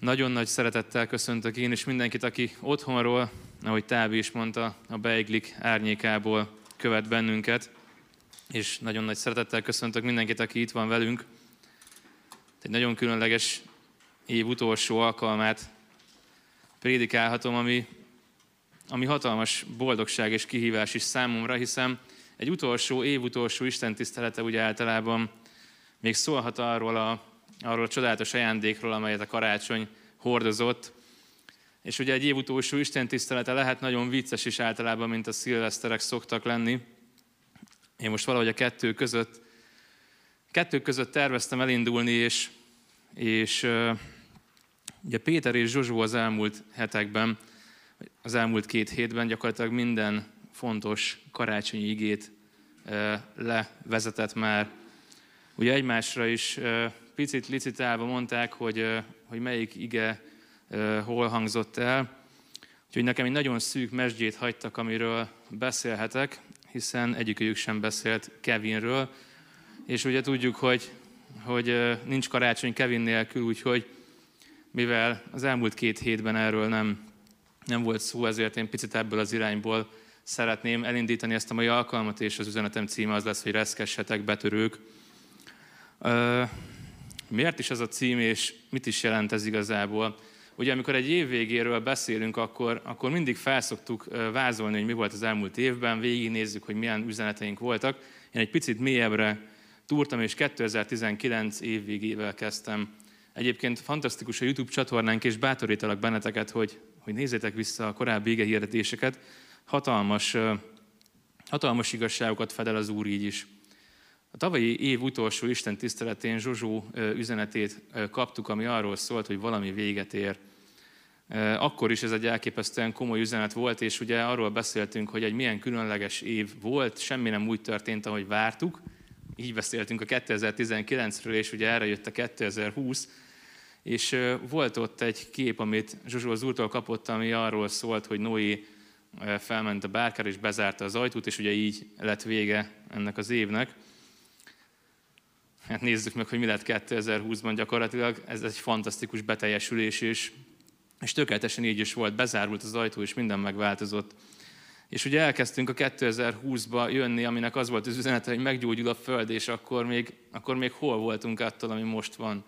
Nagyon nagy szeretettel köszöntök én is mindenkit, aki otthonról, ahogy Távi is mondta, a Beiglik árnyékából követ bennünket. És nagyon nagy szeretettel köszöntök mindenkit, aki itt van velünk. Egy nagyon különleges év utolsó alkalmát prédikálhatom, ami, ami hatalmas boldogság és kihívás is számomra, hiszen egy utolsó, év utolsó Isten tisztelete ugye általában még szólhat arról a, arról a csodálatos ajándékról, amelyet a karácsony hordozott. És ugye egy év utolsó Isten tisztelete lehet nagyon vicces is általában, mint a szilveszterek szoktak lenni. Én most valahogy a kettő között, kettő között terveztem elindulni, és, és ugye Péter és Zsozsó az elmúlt hetekben, az elmúlt két hétben gyakorlatilag minden fontos karácsonyi igét levezetett már. Ugye egymásra is picit licitálva mondták, hogy, hogy melyik ige hol hangzott el. Úgyhogy nekem egy nagyon szűk mesdjét hagytak, amiről beszélhetek, hiszen egyikőjük sem beszélt Kevinről. És ugye tudjuk, hogy, hogy nincs karácsony Kevin nélkül, úgyhogy mivel az elmúlt két hétben erről nem, nem volt szó, ezért én picit ebből az irányból szeretném elindítani ezt a mai alkalmat, és az üzenetem címe az lesz, hogy reszkessetek betörők. Miért is ez a cím, és mit is jelent ez igazából? Ugye amikor egy év végéről beszélünk, akkor, akkor mindig felszoktuk vázolni, hogy mi volt az elmúlt évben, végignézzük, hogy milyen üzeneteink voltak. Én egy picit mélyebbre túrtam, és 2019 év végével kezdtem. Egyébként fantasztikus a YouTube csatornánk, és bátorítalak benneteket, hogy, hogy nézzétek vissza a korábbi ige hirdetéseket. Hatalmas, hatalmas igazságokat fedel az Úr így is. A tavalyi év utolsó Isten tiszteletén Zsozsó üzenetét kaptuk, ami arról szólt, hogy valami véget ér. Akkor is ez egy elképesztően komoly üzenet volt, és ugye arról beszéltünk, hogy egy milyen különleges év volt, semmi nem úgy történt, ahogy vártuk. Így beszéltünk a 2019-ről, és ugye erre jött a 2020, és volt ott egy kép, amit Zsuzsó az úrtól kapott, ami arról szólt, hogy Noé felment a bárkára és bezárta az ajtót, és ugye így lett vége ennek az évnek. Hát nézzük meg, hogy mi lett 2020-ban gyakorlatilag. Ez egy fantasztikus beteljesülés, és, és tökéletesen így is volt. Bezárult az ajtó, és minden megváltozott. És ugye elkezdtünk a 2020-ba jönni, aminek az volt az üzenete, hogy meggyógyul a Föld, és akkor még, akkor még hol voltunk attól, ami most van.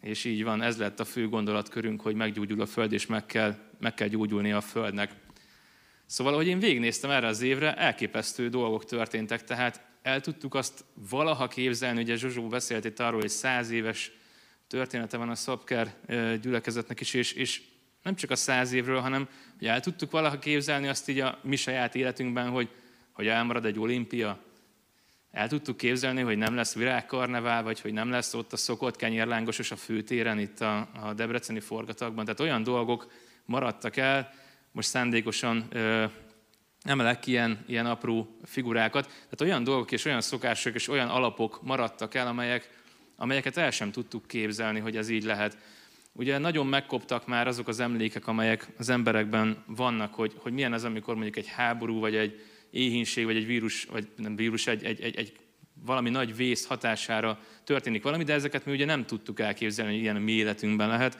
És így van, ez lett a fő gondolatkörünk, hogy meggyógyul a Föld, és meg kell, meg kell gyógyulni a Földnek. Szóval, ahogy én végignéztem erre az évre, elképesztő dolgok történtek, tehát el tudtuk azt valaha képzelni, ugye Zsuzsó beszélt itt arról, hogy száz éves története van a Szabker gyülekezetnek is, és, és nem csak a száz évről, hanem hogy el tudtuk valaha képzelni azt így a mi saját életünkben, hogy, hogy elmarad egy olimpia. El tudtuk képzelni, hogy nem lesz virágkarnevál, vagy hogy nem lesz ott a szokott kenyérlángosos a főtéren itt a, a debreceni forgatagban. Tehát olyan dolgok maradtak el, most szándékosan ö, emelek ilyen, ilyen apró figurákat. Tehát olyan dolgok és olyan szokások és olyan alapok maradtak el, amelyek, amelyeket el sem tudtuk képzelni, hogy ez így lehet. Ugye nagyon megkoptak már azok az emlékek, amelyek az emberekben vannak, hogy, hogy milyen az, amikor mondjuk egy háború, vagy egy éhínség, vagy egy vírus, vagy nem vírus, egy, egy, egy, egy valami nagy vész hatására történik valami, de ezeket mi ugye nem tudtuk elképzelni, hogy ilyen a mi életünkben lehet,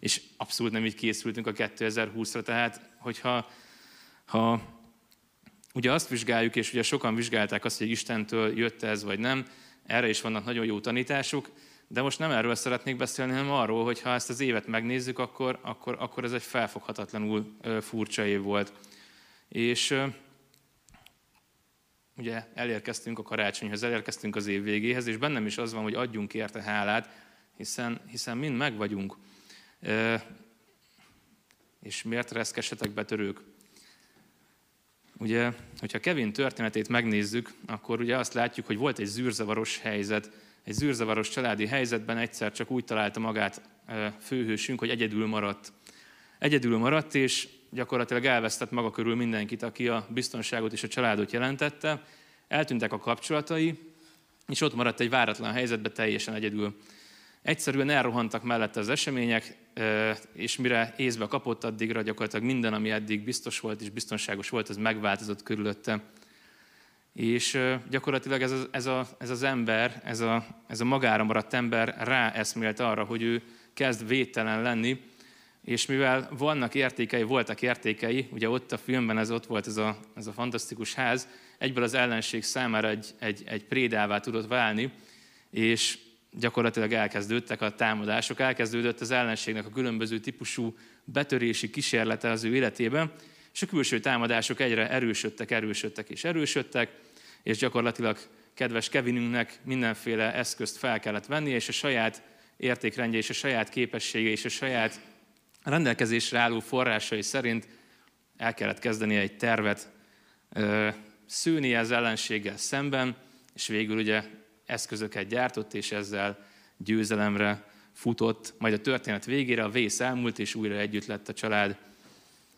és abszolút nem így készültünk a 2020-ra, tehát hogyha ha ugye azt vizsgáljuk, és ugye sokan vizsgálták azt, hogy Istentől jött ez vagy nem, erre is vannak nagyon jó tanítások, de most nem erről szeretnék beszélni, hanem arról, hogy ha ezt az évet megnézzük, akkor, akkor, akkor ez egy felfoghatatlanul furcsa év volt. És ugye elérkeztünk a karácsonyhoz, elérkeztünk az év végéhez, és bennem is az van, hogy adjunk érte hálát, hiszen, hiszen mind meg vagyunk. És miért reszkesetek betörők? Ugye, hogyha Kevin történetét megnézzük, akkor ugye azt látjuk, hogy volt egy zűrzavaros helyzet, egy zűrzavaros családi helyzetben egyszer csak úgy találta magát főhősünk, hogy egyedül maradt. Egyedül maradt, és gyakorlatilag elvesztett maga körül mindenkit, aki a biztonságot és a családot jelentette. Eltűntek a kapcsolatai, és ott maradt egy váratlan helyzetben teljesen egyedül. Egyszerűen elrohantak mellette az események, és mire észbe kapott, addigra gyakorlatilag minden, ami eddig biztos volt és biztonságos volt, az megváltozott körülötte. És gyakorlatilag ez, a, ez, a, ez az ember, ez a, ez a magára maradt ember ráeszmélt arra, hogy ő kezd védtelen lenni, és mivel vannak értékei, voltak értékei, ugye ott a filmben ez ott volt ez a, ez a fantasztikus ház, egyből az ellenség számára egy, egy, egy prédává tudott válni, és gyakorlatilag elkezdődtek a támadások, elkezdődött az ellenségnek a különböző típusú betörési kísérlete az ő életében, és a külső támadások egyre erősödtek, erősödtek és erősödtek, és gyakorlatilag kedves Kevinünknek mindenféle eszközt fel kellett venni, és a saját értékrendje, és a saját képessége, és a saját rendelkezésre álló forrásai szerint el kellett kezdeni egy tervet szűni az ellenséggel szemben, és végül ugye eszközöket gyártott, és ezzel győzelemre futott. Majd a történet végére a vész elmúlt, és újra együtt lett a család.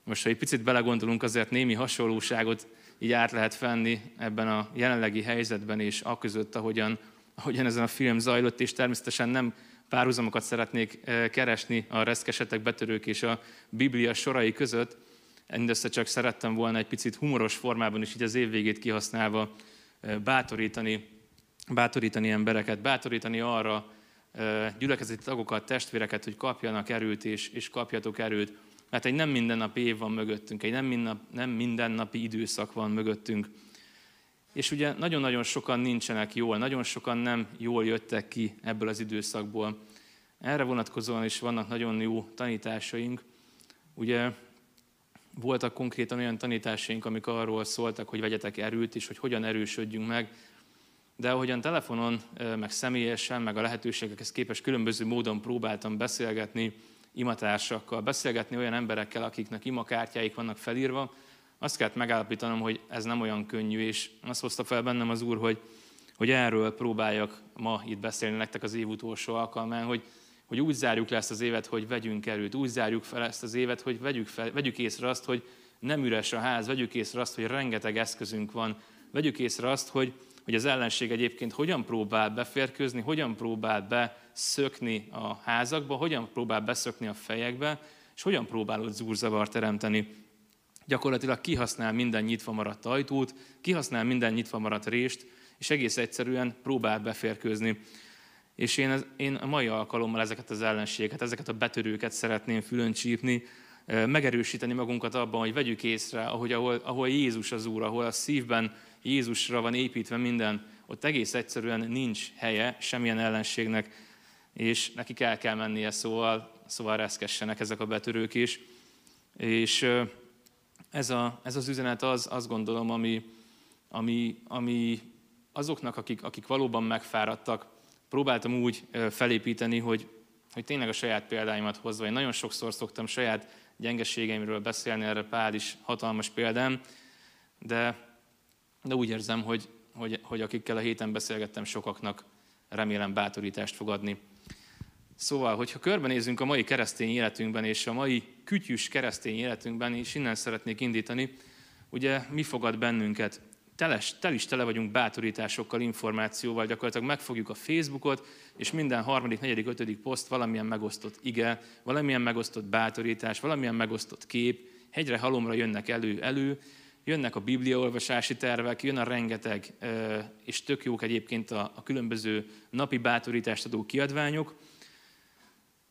Most, ha egy picit belegondolunk, azért némi hasonlóságot így át lehet fenni ebben a jelenlegi helyzetben, és a között, ahogyan, ahogyan ezen a film zajlott, és természetesen nem párhuzamokat szeretnék eh, keresni a reszkesetek, betörők és a Biblia sorai között, mindössze csak szerettem volna egy picit humoros formában is így az év végét kihasználva eh, bátorítani, bátorítani embereket, bátorítani arra gyülekezeti tagokat, testvéreket, hogy kapjanak erőt és, és kapjatok erőt, mert egy nem mindennapi év van mögöttünk, egy nem, minden, nem mindennapi időszak van mögöttünk. És ugye nagyon-nagyon sokan nincsenek jól, nagyon sokan nem jól jöttek ki ebből az időszakból. Erre vonatkozóan is vannak nagyon jó tanításaink. Ugye voltak konkrétan olyan tanításaink, amik arról szóltak, hogy vegyetek erőt, és hogy hogyan erősödjünk meg. De ahogyan telefonon, meg személyesen, meg a lehetőségekhez képest különböző módon próbáltam beszélgetni imatársakkal, beszélgetni olyan emberekkel, akiknek imakártyáik vannak felírva, azt kellett megállapítanom, hogy ez nem olyan könnyű, és azt hozta fel bennem az Úr, hogy, hogy erről próbáljak ma itt beszélni nektek az év utolsó alkalmán, hogy, hogy úgy zárjuk le ezt az évet, hogy vegyünk erőt, úgy zárjuk fel ezt az évet, hogy vegyük, fel, vegyük észre azt, hogy nem üres a ház, vegyük észre azt, hogy rengeteg eszközünk van, vegyük észre azt, hogy, hogy az ellenség egyébként hogyan próbál beférkőzni, hogyan próbál beszökni a házakba, hogyan próbál beszökni a fejekbe, és hogyan próbál ott zúrzavart teremteni. Gyakorlatilag kihasznál minden nyitva maradt ajtót, kihasznál minden nyitva maradt rést, és egész egyszerűen próbál beférkőzni. És én, én a mai alkalommal ezeket az ellenségeket, ezeket a betörőket szeretném fülön csípni, megerősíteni magunkat abban, hogy vegyük észre, ahogy, ahol, ahol Jézus az Úr, ahol a szívben Jézusra van építve minden, ott egész egyszerűen nincs helye semmilyen ellenségnek, és nekik el kell mennie, szóval, szóval reszkessenek ezek a betörők is. És ez, a, ez az üzenet az, azt gondolom, ami, ami, ami azoknak, akik, akik valóban megfáradtak, próbáltam úgy felépíteni, hogy, hogy tényleg a saját példáimat hozva. Én nagyon sokszor szoktam saját gyengeségeimről beszélni, erre Pál is hatalmas példám, de, de úgy érzem, hogy, hogy, hogy akikkel a héten beszélgettem, sokaknak remélem bátorítást fog adni. Szóval, hogyha körbenézünk a mai keresztény életünkben, és a mai kütyűs keresztény életünkben, és innen szeretnék indítani, ugye mi fogad bennünket? Teles, tel is tele vagyunk bátorításokkal, információval, gyakorlatilag megfogjuk a Facebookot, és minden harmadik, negyedik, ötödik poszt valamilyen megosztott ige, valamilyen megosztott bátorítás, valamilyen megosztott kép, hegyre halomra jönnek elő, elő, jönnek a bibliaolvasási tervek, jön a rengeteg, és tök jók egyébként a, a különböző napi bátorítást adó kiadványok,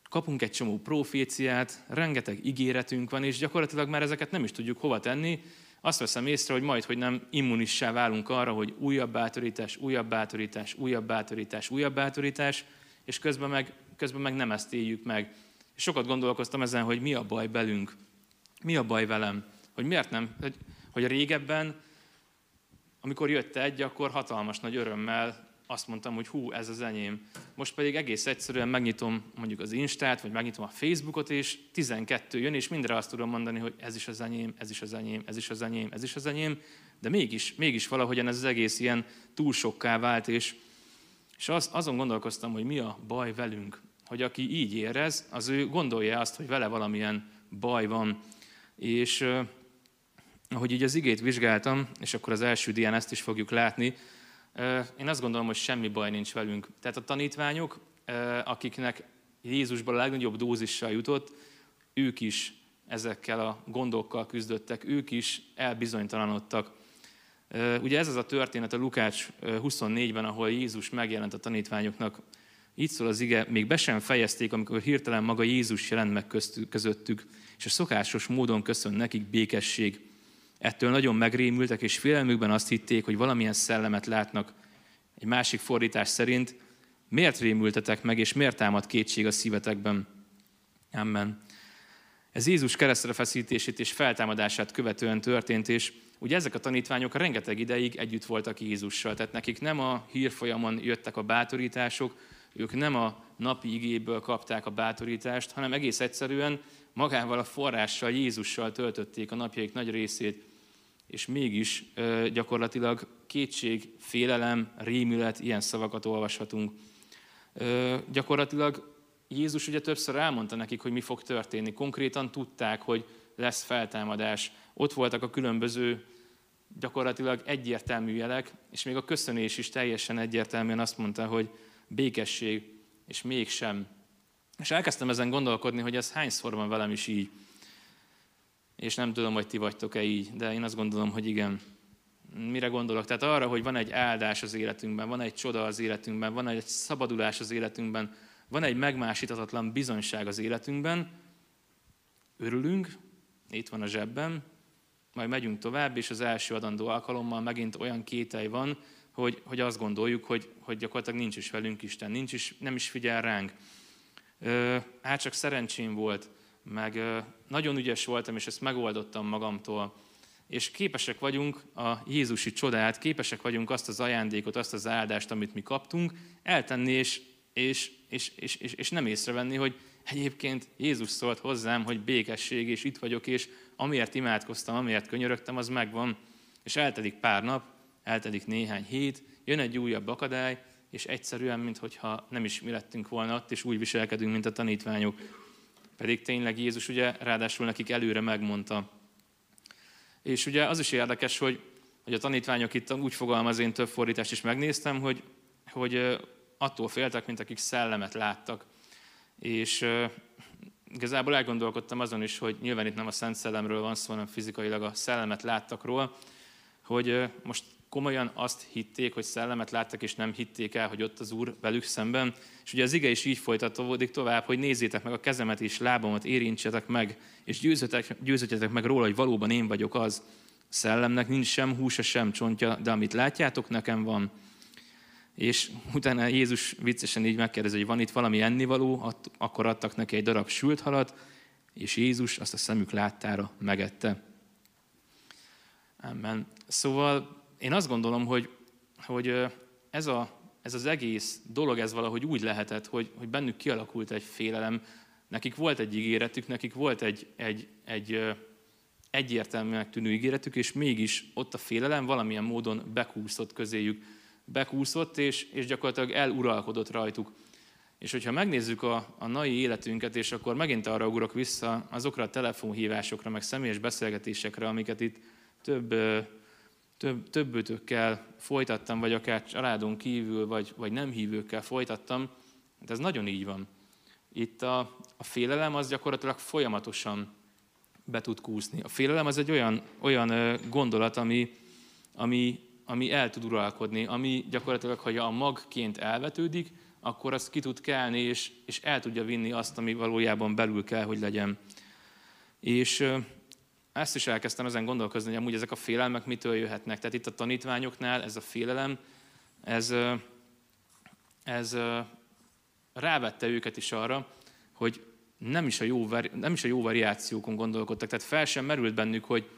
kapunk egy csomó proféciát, rengeteg ígéretünk van, és gyakorlatilag már ezeket nem is tudjuk hova tenni. Azt veszem észre, hogy majd, hogy nem immunissá válunk arra, hogy újabb bátorítás, újabb bátorítás, újabb bátorítás, újabb bátorítás, és közben meg, közben meg nem ezt éljük meg. Sokat gondolkoztam ezen, hogy mi a baj belünk, mi a baj velem, hogy miért nem, hogy, hogy régebben, amikor jött egy, akkor hatalmas nagy örömmel azt mondtam, hogy hú, ez az enyém. Most pedig egész egyszerűen megnyitom mondjuk az Instát, vagy megnyitom a Facebookot, és 12 jön, és mindre azt tudom mondani, hogy ez is az enyém, ez is az enyém, ez is az enyém, ez is az enyém, de mégis, mégis valahogyan ez az egész ilyen túl sokká vált, és, és az, azon gondolkoztam, hogy mi a baj velünk. Hogy aki így érez, az ő gondolja azt, hogy vele valamilyen baj van. És ahogy így az igét vizsgáltam, és akkor az első dián ezt is fogjuk látni, én azt gondolom, hogy semmi baj nincs velünk. Tehát a tanítványok, akiknek Jézusban a legnagyobb dózissal jutott, ők is ezekkel a gondokkal küzdöttek, ők is elbizonytalanodtak. Ugye ez az a történet a Lukács 24-ben, ahol Jézus megjelent a tanítványoknak Így szól az ige, még be sem fejezték, amikor hirtelen maga Jézus jelent meg közöttük, és a szokásos módon köszön nekik békesség. Ettől nagyon megrémültek, és félelmükben azt hitték, hogy valamilyen szellemet látnak. Egy másik fordítás szerint, miért rémültetek meg, és miért támad kétség a szívetekben? Amen. Ez Jézus keresztre feszítését és feltámadását követően történt, és ugye ezek a tanítványok rengeteg ideig együtt voltak Jézussal, tehát nekik nem a hírfolyamon jöttek a bátorítások, ők nem a napi igéből kapták a bátorítást, hanem egész egyszerűen magával a forrással, Jézussal töltötték a napjaik nagy részét, és mégis gyakorlatilag kétség, félelem, rémület, ilyen szavakat olvashatunk. Gyakorlatilag Jézus ugye többször elmondta nekik, hogy mi fog történni. Konkrétan tudták, hogy lesz feltámadás. Ott voltak a különböző gyakorlatilag egyértelmű jelek, és még a köszönés is teljesen egyértelműen azt mondta, hogy békesség, és mégsem. És elkezdtem ezen gondolkodni, hogy ez hányszor van velem is így. És nem tudom, hogy ti vagytok-e így, de én azt gondolom, hogy igen. Mire gondolok? Tehát arra, hogy van egy áldás az életünkben, van egy csoda az életünkben, van egy szabadulás az életünkben, van egy megmásítatatlan bizonyság az életünkben, örülünk, itt van a zsebben, majd megyünk tovább, és az első adandó alkalommal megint olyan kételj van, hogy, hogy azt gondoljuk, hogy, hogy gyakorlatilag nincs is velünk Isten, nincs is, nem is figyel ránk. Hát csak szerencsém volt, meg nagyon ügyes voltam, és ezt megoldottam magamtól. És képesek vagyunk a Jézusi csodát, képesek vagyunk azt az ajándékot, azt az áldást, amit mi kaptunk, eltenni, és, és, és, és, és, és nem észrevenni, hogy egyébként Jézus szólt hozzám, hogy békesség, és itt vagyok, és amiért imádkoztam, amiért könyörögtem, az megvan. És eltelik pár nap, eltelik néhány hét, jön egy újabb akadály, és egyszerűen, mintha nem is mi lettünk volna ott, és úgy viselkedünk, mint a tanítványok. Pedig tényleg Jézus ugye ráadásul nekik előre megmondta. És ugye az is érdekes, hogy, hogy a tanítványok itt úgy fogalmaz, én több fordítást is megnéztem, hogy, hogy attól féltek, mint akik szellemet láttak. És igazából elgondolkodtam azon is, hogy nyilván itt nem a Szent Szellemről van szó, hanem fizikailag a szellemet láttakról, hogy most komolyan azt hitték, hogy szellemet láttak, és nem hitték el, hogy ott az Úr velük szemben. És ugye az ige is így folytatódik tovább, hogy nézzétek meg a kezemet és lábamat, érintsetek meg, és győzötjetek meg róla, hogy valóban én vagyok az. Szellemnek nincs sem húsa, sem csontja, de amit látjátok, nekem van. És utána Jézus viccesen így megkérdezi, hogy van itt valami ennivaló, akkor adtak neki egy darab sült halat, és Jézus azt a szemük láttára megette. Amen. Szóval én azt gondolom, hogy, hogy ez, a, ez az egész dolog, ez valahogy úgy lehetett, hogy, hogy bennük kialakult egy félelem, nekik volt egy ígéretük, nekik volt egy, egy, egy egyértelműen tűnő ígéretük, és mégis ott a félelem valamilyen módon bekúszott közéjük. Bekúszott, és, és gyakorlatilag eluralkodott rajtuk. És hogyha megnézzük a, a nai életünket, és akkor megint arra ugrok vissza azokra a telefonhívásokra, meg személyes beszélgetésekre, amiket itt több több, többötökkel folytattam, vagy akár családon kívül, vagy, vagy nem hívőkkel folytattam, de ez nagyon így van. Itt a, a félelem az gyakorlatilag folyamatosan be tud kúszni. A félelem az egy olyan, olyan gondolat, ami, ami, ami el tud uralkodni, ami gyakorlatilag, ha a magként elvetődik, akkor az ki tud kelni, és, és el tudja vinni azt, ami valójában belül kell, hogy legyen. És ezt is elkezdtem ezen gondolkozni, hogy amúgy ezek a félelmek mitől jöhetnek. Tehát itt a tanítványoknál ez a félelem, ez, ez rávette őket is arra, hogy nem is, a jó, nem is a jó variációkon gondolkodtak. Tehát fel sem merült bennük, hogy,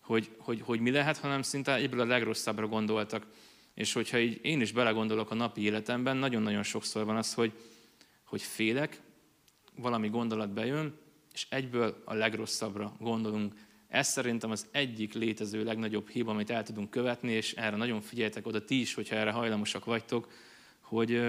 hogy, hogy, hogy mi lehet, hanem szinte ebből a legrosszabbra gondoltak. És hogyha így én is belegondolok a napi életemben, nagyon-nagyon sokszor van az, hogy, hogy félek, valami gondolat bejön, és egyből a legrosszabbra gondolunk. Ez szerintem az egyik létező legnagyobb hiba, amit el tudunk követni, és erre nagyon figyeljetek oda ti is, hogyha erre hajlamosak vagytok, hogy,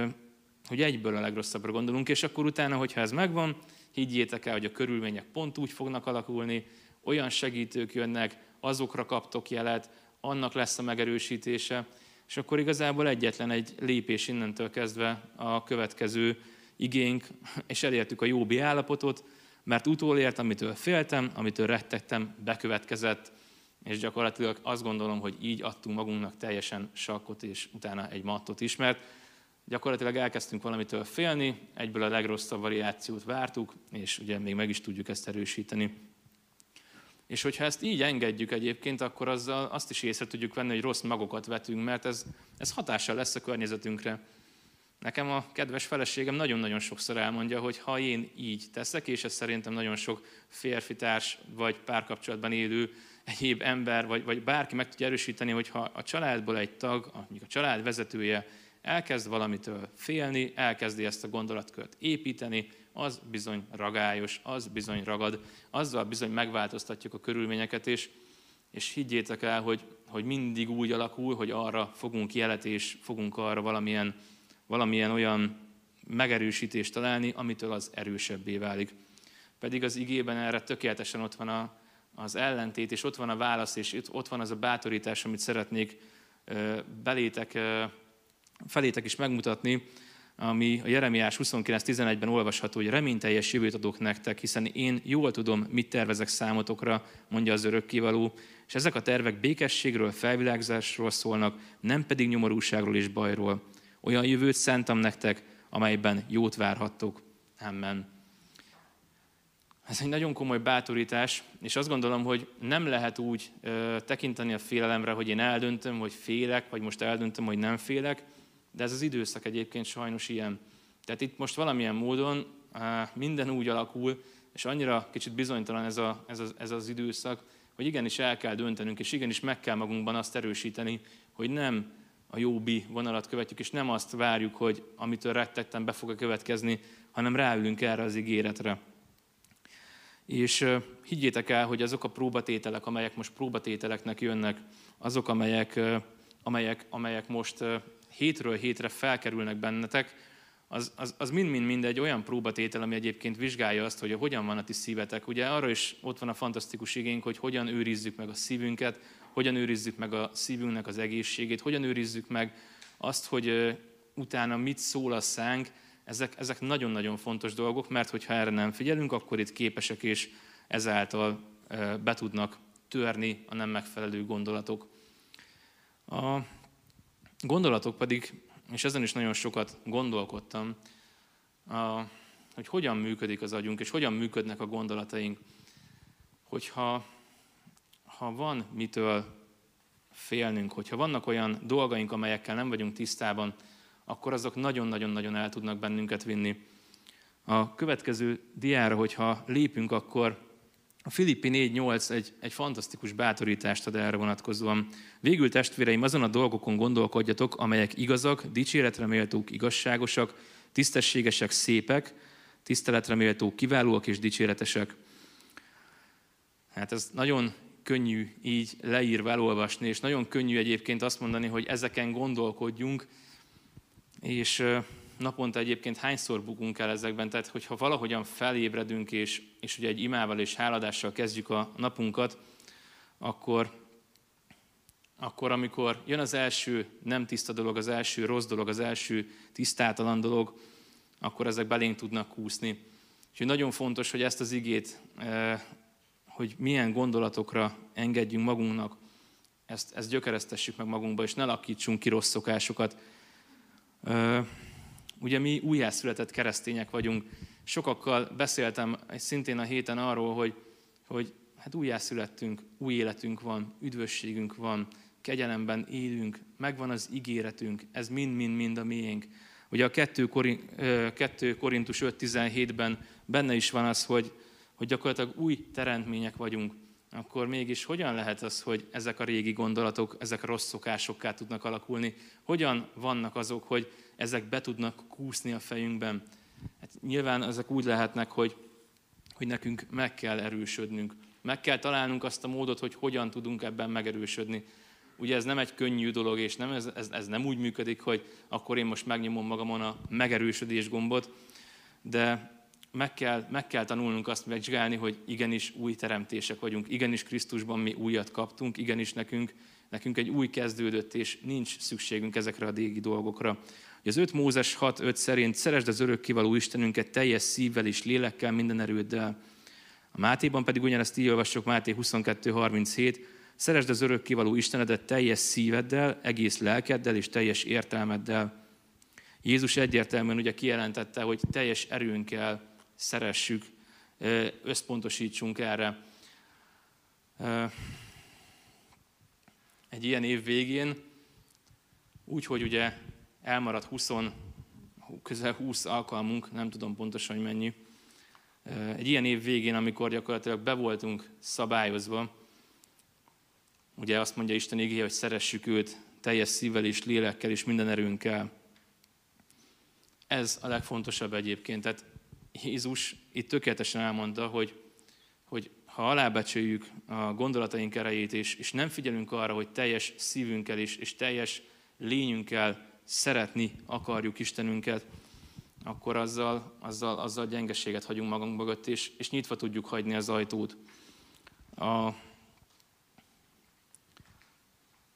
hogy egyből a legrosszabbra gondolunk, és akkor utána, hogyha ez megvan, higgyétek el, hogy a körülmények pont úgy fognak alakulni, olyan segítők jönnek, azokra kaptok jelet, annak lesz a megerősítése, és akkor igazából egyetlen egy lépés innentől kezdve a következő igénk, és elértük a jóbi állapotot, mert utolért, amitől féltem, amitől rettegtem, bekövetkezett, és gyakorlatilag azt gondolom, hogy így adtunk magunknak teljesen sakkot, és utána egy mattot is, mert gyakorlatilag elkezdtünk valamitől félni, egyből a legrosszabb variációt vártuk, és ugye még meg is tudjuk ezt erősíteni. És hogyha ezt így engedjük egyébként, akkor azzal azt is észre tudjuk venni, hogy rossz magokat vetünk, mert ez, ez hatással lesz a környezetünkre. Nekem a kedves feleségem nagyon-nagyon sokszor elmondja, hogy ha én így teszek, és ez szerintem nagyon sok férfitárs vagy párkapcsolatban élő egyéb ember, vagy, vagy bárki meg tudja erősíteni, hogy ha a családból egy tag, mondjuk a család vezetője elkezd valamitől félni, elkezdi ezt a gondolatkört építeni, az bizony ragályos, az bizony ragad, azzal bizony megváltoztatjuk a körülményeket, és, és higgyétek el, hogy, hogy mindig úgy alakul, hogy arra fogunk jelet, és fogunk arra valamilyen, valamilyen olyan megerősítést találni, amitől az erősebbé válik. Pedig az igében erre tökéletesen ott van a, az ellentét, és ott van a válasz, és ott van az a bátorítás, amit szeretnék belétek, felétek is megmutatni, ami a Jeremiás 29.11-ben olvasható, hogy reményteljes jövőt adok nektek, hiszen én jól tudom, mit tervezek számotokra, mondja az örökkévaló, és ezek a tervek békességről, felvilágzásról szólnak, nem pedig nyomorúságról és bajról. Olyan jövőt szántam nektek, amelyben jót várhattok. Amen. Ez egy nagyon komoly bátorítás, és azt gondolom, hogy nem lehet úgy ö, tekinteni a félelemre, hogy én eldöntöm, hogy félek, vagy most eldöntöm, hogy nem félek, de ez az időszak egyébként sajnos ilyen. Tehát itt most valamilyen módon minden úgy alakul, és annyira kicsit bizonytalan ez, a, ez, az, ez az időszak, hogy igenis el kell döntenünk, és igenis meg kell magunkban azt erősíteni, hogy nem a jóbi vonalat követjük, és nem azt várjuk, hogy amitől rettegtem, be fog következni, hanem ráülünk erre az ígéretre. És higgyétek el, hogy azok a próbatételek, amelyek most próbatételeknek jönnek, azok, amelyek, amelyek, amelyek most hétről hétre felkerülnek bennetek, az, az, az mind-mind mind egy olyan próbatétel, ami egyébként vizsgálja azt, hogy hogyan van a ti szívetek. Ugye arra is ott van a fantasztikus igény, hogy hogyan őrizzük meg a szívünket, hogyan őrizzük meg a szívünknek az egészségét, hogyan őrizzük meg azt, hogy utána mit szól a szánk, ezek, ezek nagyon-nagyon fontos dolgok, mert hogyha erre nem figyelünk, akkor itt képesek és ezáltal be tudnak törni a nem megfelelő gondolatok. A gondolatok pedig, és ezen is nagyon sokat gondolkodtam, a, hogy hogyan működik az agyunk, és hogyan működnek a gondolataink. Hogyha ha van mitől félnünk, hogyha vannak olyan dolgaink, amelyekkel nem vagyunk tisztában, akkor azok nagyon-nagyon-nagyon el tudnak bennünket vinni. A következő diára, hogyha lépünk, akkor a Filippi 4.8 egy, egy fantasztikus bátorítást ad erre vonatkozóan. Végül testvéreim, azon a dolgokon gondolkodjatok, amelyek igazak, dicséretre méltók, igazságosak, tisztességesek, szépek, tiszteletre méltók, kiválóak és dicséretesek. Hát ez nagyon könnyű így leírva elolvasni, és nagyon könnyű egyébként azt mondani, hogy ezeken gondolkodjunk, és naponta egyébként hányszor bukunk el ezekben, tehát hogyha valahogyan felébredünk, és, és ugye egy imával és háladással kezdjük a napunkat, akkor, akkor amikor jön az első nem tiszta dolog, az első rossz dolog, az első tisztátalan dolog, akkor ezek belénk tudnak kúszni. Úgyhogy nagyon fontos, hogy ezt az igét, hogy milyen gondolatokra engedjünk magunknak, ezt, ezt gyökeresztessük meg magunkba, és ne lakítsunk ki rossz szokásokat. Ugye mi újjászületett keresztények vagyunk. Sokakkal beszéltem szintén a héten arról, hogy, hogy hát újjászülettünk, új életünk van, üdvösségünk van, kegyelemben élünk, megvan az ígéretünk, ez mind-mind-mind a miénk. Ugye a 2, Korintus 5.17-ben benne is van az, hogy, hogy gyakorlatilag új teremtmények vagyunk, akkor mégis hogyan lehet az, hogy ezek a régi gondolatok, ezek a rossz szokásokká tudnak alakulni? Hogyan vannak azok, hogy ezek be tudnak kúszni a fejünkben. Hát nyilván ezek úgy lehetnek, hogy, hogy nekünk meg kell erősödnünk. Meg kell találnunk azt a módot, hogy hogyan tudunk ebben megerősödni. Ugye ez nem egy könnyű dolog, és nem, ez, ez, ez nem úgy működik, hogy akkor én most megnyomom magamon a megerősödés gombot, de meg kell, meg kell tanulnunk azt megvizsgálni, hogy igenis új teremtések vagyunk, igenis Krisztusban mi újat kaptunk, igenis nekünk, nekünk egy új kezdődött, és nincs szükségünk ezekre a dégi dolgokra az 5 Mózes 6.5 szerint szeresd az örökkivaló Istenünket teljes szívvel és lélekkel, minden erőddel. A Mátéban pedig ugyanezt így olvassuk, Máté 22.37, szeresd az örökkivaló Istenedet teljes szíveddel, egész lelkeddel és teljes értelmeddel. Jézus egyértelműen ugye kijelentette, hogy teljes erőnkkel szeressük, összpontosítsunk erre. Egy ilyen év végén, úgy, hogy ugye elmaradt 20, közel 20 alkalmunk, nem tudom pontosan, hogy mennyi, egy ilyen év végén, amikor gyakorlatilag be voltunk szabályozva, ugye azt mondja Isten igéje, hogy szeressük őt teljes szívvel és lélekkel és minden erőnkkel. Ez a legfontosabb egyébként. Tehát Jézus itt tökéletesen elmondta, hogy, hogy ha alábecsüljük a gondolataink erejét, és, és nem figyelünk arra, hogy teljes szívünkkel is, és teljes lényünkkel szeretni akarjuk Istenünket, akkor azzal, azzal, azzal gyengeséget hagyunk magunk mögött, és, és nyitva tudjuk hagyni az ajtót. A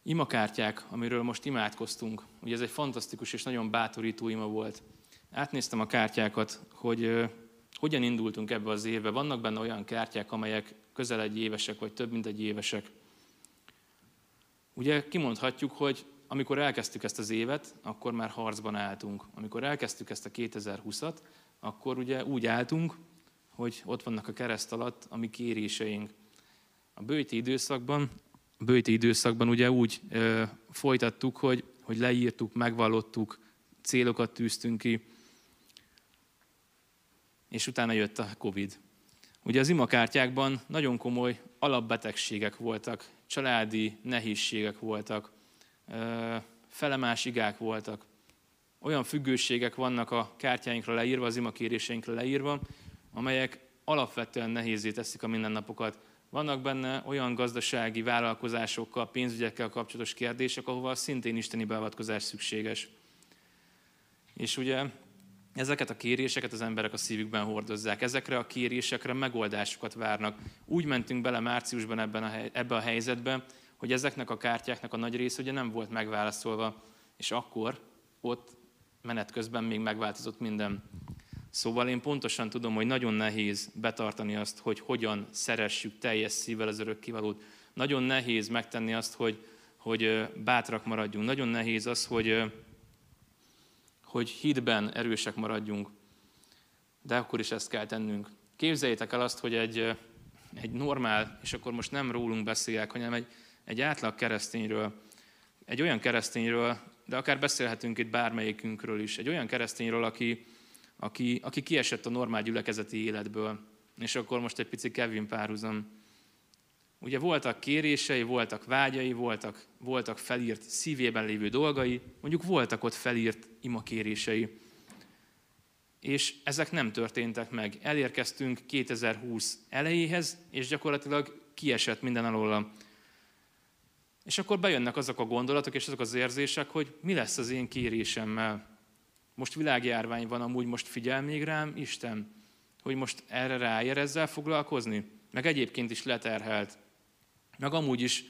imakártyák, amiről most imádkoztunk, ugye ez egy fantasztikus és nagyon bátorító ima volt. Átnéztem a kártyákat, hogy hogyan indultunk ebbe az évbe. Vannak benne olyan kártyák, amelyek közel egy évesek, vagy több mint egy évesek. Ugye kimondhatjuk, hogy amikor elkezdtük ezt az évet, akkor már harcban álltunk. Amikor elkezdtük ezt a 2020-at, akkor ugye úgy álltunk, hogy ott vannak a kereszt alatt a mi kéréseink. A bőti időszakban, a bőti időszakban ugye úgy ö, folytattuk, hogy, hogy leírtuk, megvallottuk, célokat tűztünk ki, és utána jött a Covid. Ugye az imakártyákban nagyon komoly alapbetegségek voltak, családi nehézségek voltak, felemás igák voltak. Olyan függőségek vannak a kártyáinkra leírva, az imakéréseinkre leírva, amelyek alapvetően nehézé teszik a mindennapokat. Vannak benne olyan gazdasági vállalkozásokkal, pénzügyekkel kapcsolatos kérdések, ahova szintén isteni beavatkozás szükséges. És ugye ezeket a kéréseket az emberek a szívükben hordozzák. Ezekre a kérésekre megoldásokat várnak. Úgy mentünk bele márciusban ebben a hely, ebbe a helyzetbe, hogy ezeknek a kártyáknak a nagy része ugye nem volt megválaszolva, és akkor ott menet közben még megváltozott minden. Szóval én pontosan tudom, hogy nagyon nehéz betartani azt, hogy hogyan szeressük teljes szívvel az örökkivalót. Nagyon nehéz megtenni azt, hogy, hogy bátrak maradjunk. Nagyon nehéz az, hogy, hogy hitben erősek maradjunk. De akkor is ezt kell tennünk. Képzeljétek el azt, hogy egy, egy normál, és akkor most nem rólunk beszélek, hanem egy, egy átlag keresztényről, egy olyan keresztényről, de akár beszélhetünk itt bármelyikünkről is, egy olyan keresztényről, aki, aki, aki kiesett a normál gyülekezeti életből. És akkor most egy pici Kevin párhuzam. Ugye voltak kérései, voltak vágyai, voltak, voltak felírt szívében lévő dolgai, mondjuk voltak ott felírt imakérései. És ezek nem történtek meg. Elérkeztünk 2020 elejéhez, és gyakorlatilag kiesett minden alól és akkor bejönnek azok a gondolatok és azok az érzések, hogy mi lesz az én kérésemmel. Most világjárvány van, amúgy most figyel még rám Isten, hogy most erre ráér ezzel foglalkozni? Meg egyébként is leterhelt. Meg amúgy is,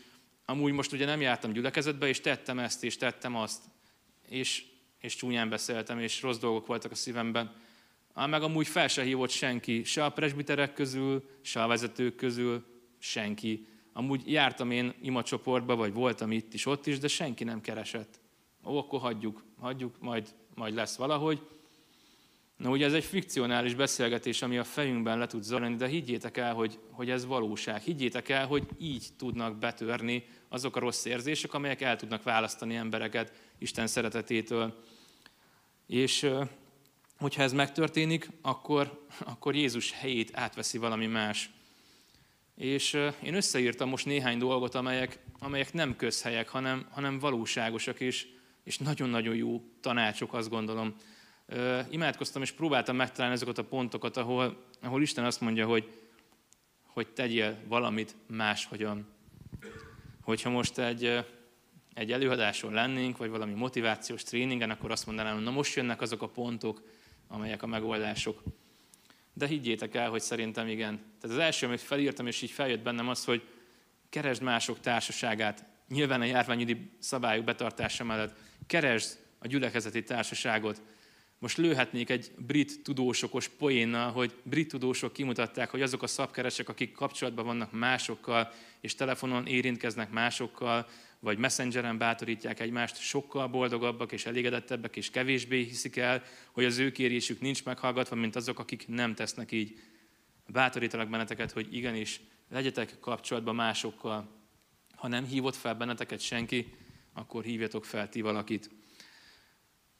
amúgy most ugye nem jártam gyülekezetbe, és tettem ezt, és tettem azt. És, és csúnyán beszéltem, és rossz dolgok voltak a szívemben. Ám meg amúgy fel se hívott senki, se a presbiterek közül, se a vezetők közül, senki. Amúgy jártam én imacsoportba, vagy voltam itt is, ott is, de senki nem keresett. Ó, akkor hagyjuk, hagyjuk, majd, majd lesz valahogy. Na ugye ez egy fikcionális beszélgetés, ami a fejünkben le tud zajlani, de higgyétek el, hogy, hogy ez valóság. Higgyétek el, hogy így tudnak betörni azok a rossz érzések, amelyek el tudnak választani embereket Isten szeretetétől. És hogyha ez megtörténik, akkor, akkor Jézus helyét átveszi valami más. És én összeírtam most néhány dolgot, amelyek, amelyek nem közhelyek, hanem, hanem valóságosak, és, és nagyon-nagyon jó tanácsok, azt gondolom. Imádkoztam, és próbáltam megtalálni ezeket a pontokat, ahol, ahol Isten azt mondja, hogy, hogy tegyél valamit máshogyan. Hogyha most egy, egy előadáson lennénk, vagy valami motivációs tréningen, akkor azt mondanám, hogy na most jönnek azok a pontok, amelyek a megoldások. De higgyétek el, hogy szerintem igen. Tehát az első, amit felírtam, és így feljött bennem az, hogy keresd mások társaságát, nyilván a járványügyi szabályok betartása mellett, keresd a gyülekezeti társaságot, most lőhetnék egy brit tudósokos poénnal, hogy brit tudósok kimutatták, hogy azok a szabkeresek, akik kapcsolatban vannak másokkal, és telefonon érintkeznek másokkal, vagy messengeren bátorítják egymást, sokkal boldogabbak és elégedettebbek, és kevésbé hiszik el, hogy az ő kérésük nincs meghallgatva, mint azok, akik nem tesznek így. Bátorítalak benneteket, hogy igenis, legyetek kapcsolatban másokkal. Ha nem hívott fel benneteket senki, akkor hívjatok fel ti valakit.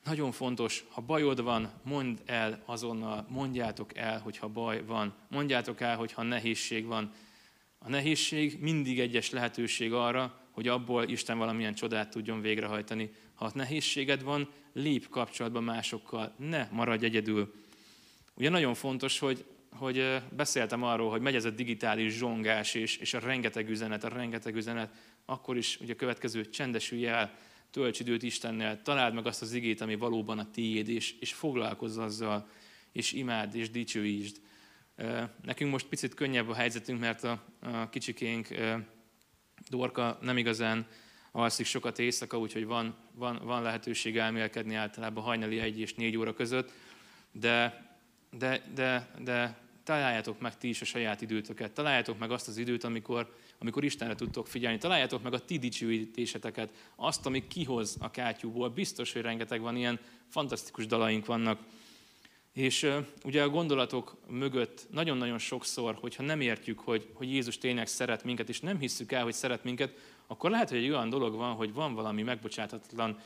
Nagyon fontos, ha bajod van, mondd el azonnal, mondjátok el, hogyha baj van. Mondjátok el, hogyha nehézség van. A nehézség mindig egyes lehetőség arra, hogy abból Isten valamilyen csodát tudjon végrehajtani. Ha nehézséged van, lép kapcsolatba másokkal, ne maradj egyedül. Ugye nagyon fontos, hogy, hogy beszéltem arról, hogy megy ez a digitális zsongás, és, és a rengeteg üzenet, a rengeteg üzenet, akkor is ugye a következő csendesülj el, tölts időt Istennel, találd meg azt az igét, ami valóban a tiéd, és, és foglalkozz azzal, és imád, és dicsőítsd. Nekünk most picit könnyebb a helyzetünk, mert a, a kicsikénk Dorka nem igazán alszik sokat éjszaka, úgyhogy van, van, van lehetőség elmélkedni általában hajnali egy és négy óra között, de, de, de, de találjátok meg ti is a saját időtöket, találjátok meg azt az időt, amikor, amikor Istenre tudtok figyelni, találjátok meg a ti dicsőítéseteket, azt, ami kihoz a kátyúból. Biztos, hogy rengeteg van ilyen fantasztikus dalaink vannak. És uh, ugye a gondolatok mögött nagyon-nagyon sokszor, hogyha nem értjük, hogy, hogy Jézus tényleg szeret minket, és nem hisszük el, hogy szeret minket, akkor lehet, hogy egy olyan dolog van, hogy van valami megbocsátatlan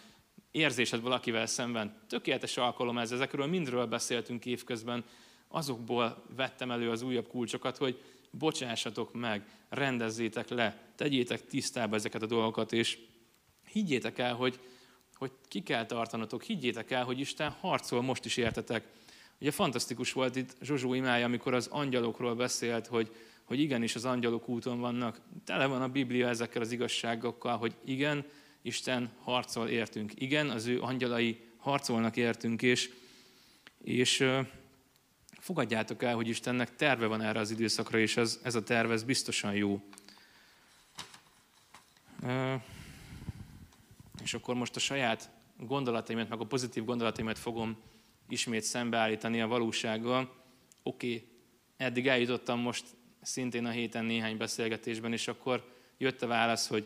érzésed valakivel szemben. Tökéletes alkalom ez, ezekről mindről beszéltünk évközben, azokból vettem elő az újabb kulcsokat, hogy bocsássatok meg, rendezzétek le, tegyétek tisztába ezeket a dolgokat, és higgyétek el, hogy, hogy ki kell tartanotok, higgyétek el, hogy Isten harcol most is értetek. Ugye fantasztikus volt itt Zsozsó imája, amikor az angyalokról beszélt, hogy, hogy igenis az angyalok úton vannak. Tele van a Biblia ezekkel az igazságokkal, hogy igen, Isten harcol értünk. Igen, az ő angyalai harcolnak értünk, és, és fogadjátok el, hogy Istennek terve van erre az időszakra, és ez, ez a terve ez biztosan jó. És akkor most a saját gondolataimat, meg a pozitív gondolataimat fogom ismét szembeállítani a valósággal. Oké, okay, eddig eljutottam most szintén a héten néhány beszélgetésben, és akkor jött a válasz, hogy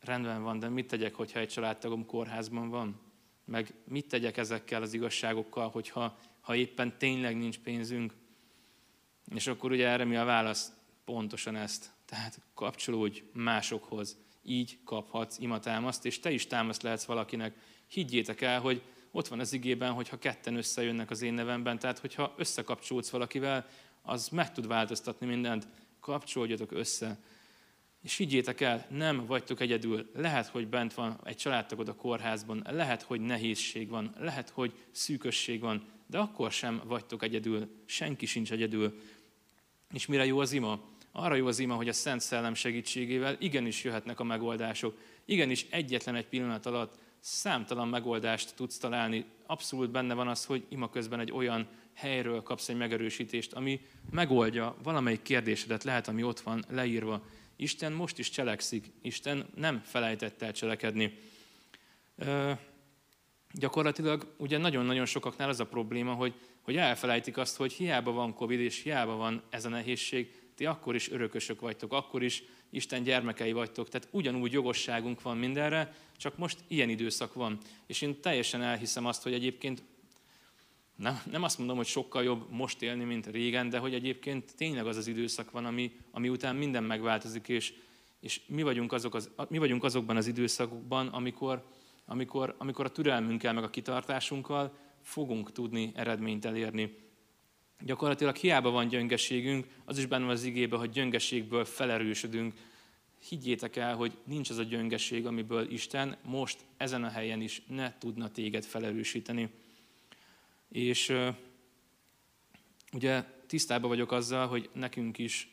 rendben van, de mit tegyek, hogyha egy családtagom kórházban van? Meg mit tegyek ezekkel az igazságokkal, hogyha ha éppen tényleg nincs pénzünk? És akkor ugye erre mi a válasz? Pontosan ezt. Tehát kapcsolódj másokhoz. Így kaphatsz imatámaszt, és te is támaszt lehetsz valakinek. Higgyétek el, hogy ott van az igében, hogy ha ketten összejönnek az én nevemben, tehát hogyha összekapcsolódsz valakivel, az meg tud változtatni mindent. Kapcsolódjatok össze. És higgyétek el, nem vagytok egyedül. Lehet, hogy bent van egy családtagod a kórházban, lehet, hogy nehézség van, lehet, hogy szűkösség van, de akkor sem vagytok egyedül, senki sincs egyedül. És mire jó az ima? Arra jó az ima, hogy a Szent Szellem segítségével igenis jöhetnek a megoldások. Igenis egyetlen egy pillanat alatt számtalan megoldást tudsz találni. Abszolút benne van az, hogy ima közben egy olyan helyről kapsz egy megerősítést, ami megoldja valamelyik kérdésedet, lehet, ami ott van leírva. Isten most is cselekszik, Isten nem felejtett el cselekedni. Gyakorlatilag ugye nagyon-nagyon sokaknál az a probléma, hogy, hogy elfelejtik azt, hogy hiába van Covid, és hiába van ez a nehézség, ti akkor is örökösök vagytok, akkor is Isten gyermekei vagytok, tehát ugyanúgy jogosságunk van mindenre, csak most ilyen időszak van. És én teljesen elhiszem azt, hogy egyébként nem, nem azt mondom, hogy sokkal jobb most élni, mint régen, de hogy egyébként tényleg az az időszak van, ami, ami után minden megváltozik, és, és mi, vagyunk azok az, mi vagyunk azokban az időszakokban, amikor, amikor, amikor a türelmünkkel, meg a kitartásunkkal fogunk tudni eredményt elérni. Gyakorlatilag hiába van gyöngeségünk, az is benne van az igébe, hogy gyöngeségből felerősödünk. Higgyétek el, hogy nincs az a gyöngeség, amiből Isten most ezen a helyen is ne tudna téged felerősíteni. És ugye tisztában vagyok azzal, hogy nekünk is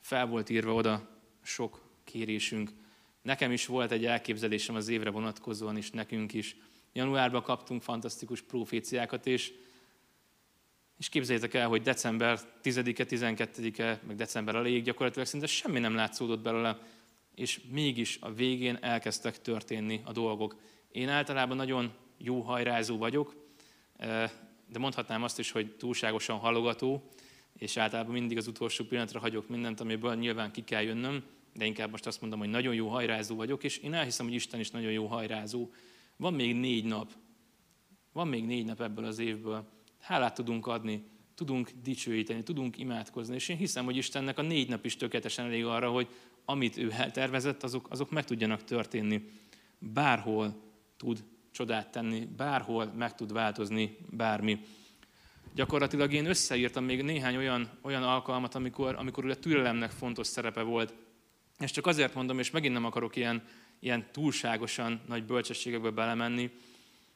fel volt írva oda sok kérésünk. Nekem is volt egy elképzelésem az évre vonatkozóan is, nekünk is. Januárban kaptunk fantasztikus proféciákat, és, és képzeljétek el, hogy december 10-e, 12-e, meg december elejéig gyakorlatilag szinte semmi nem látszódott belőle, és mégis a végén elkezdtek történni a dolgok. Én általában nagyon jó hajrázó vagyok, de mondhatnám azt is, hogy túlságosan halogató, és általában mindig az utolsó pillanatra hagyok mindent, amiből nyilván ki kell jönnöm, de inkább most azt mondom, hogy nagyon jó hajrázó vagyok, és én elhiszem, hogy Isten is nagyon jó hajrázó. Van még négy nap, van még négy nap ebből az évből. Hálát tudunk adni, tudunk dicsőíteni, tudunk imádkozni, és én hiszem, hogy Istennek a négy nap is tökéletesen elég arra, hogy amit ő eltervezett, azok, azok meg tudjanak történni. Bárhol tud csodát tenni, bárhol meg tud változni bármi. Gyakorlatilag én összeírtam még néhány olyan, olyan alkalmat, amikor, amikor a türelemnek fontos szerepe volt. És csak azért mondom, és megint nem akarok ilyen, ilyen túlságosan nagy bölcsességekbe belemenni,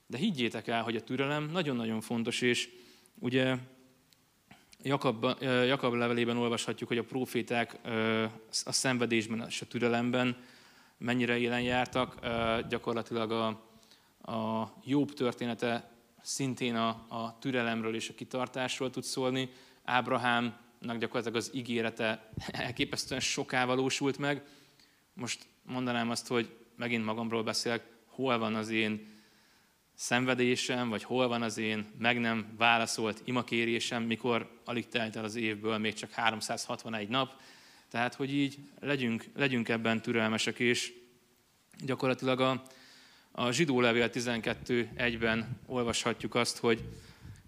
de higgyétek el, hogy a türelem nagyon-nagyon fontos, és ugye Jakab, Jakab levelében olvashatjuk, hogy a proféták a szenvedésben és a türelemben mennyire élen jártak. Gyakorlatilag a, a Jobb története szintén a, a türelemről és a kitartásról tud szólni. Ábrahámnak gyakorlatilag az ígérete elképesztően soká valósult meg. Most mondanám azt, hogy megint magamról beszélek, hol van az én szenvedésem, vagy hol van az én meg nem válaszolt imakérésem, mikor alig telt el az évből, még csak 361 nap. Tehát, hogy így legyünk, legyünk ebben türelmesek, és gyakorlatilag a, a zsidó levél 12.1-ben olvashatjuk azt, hogy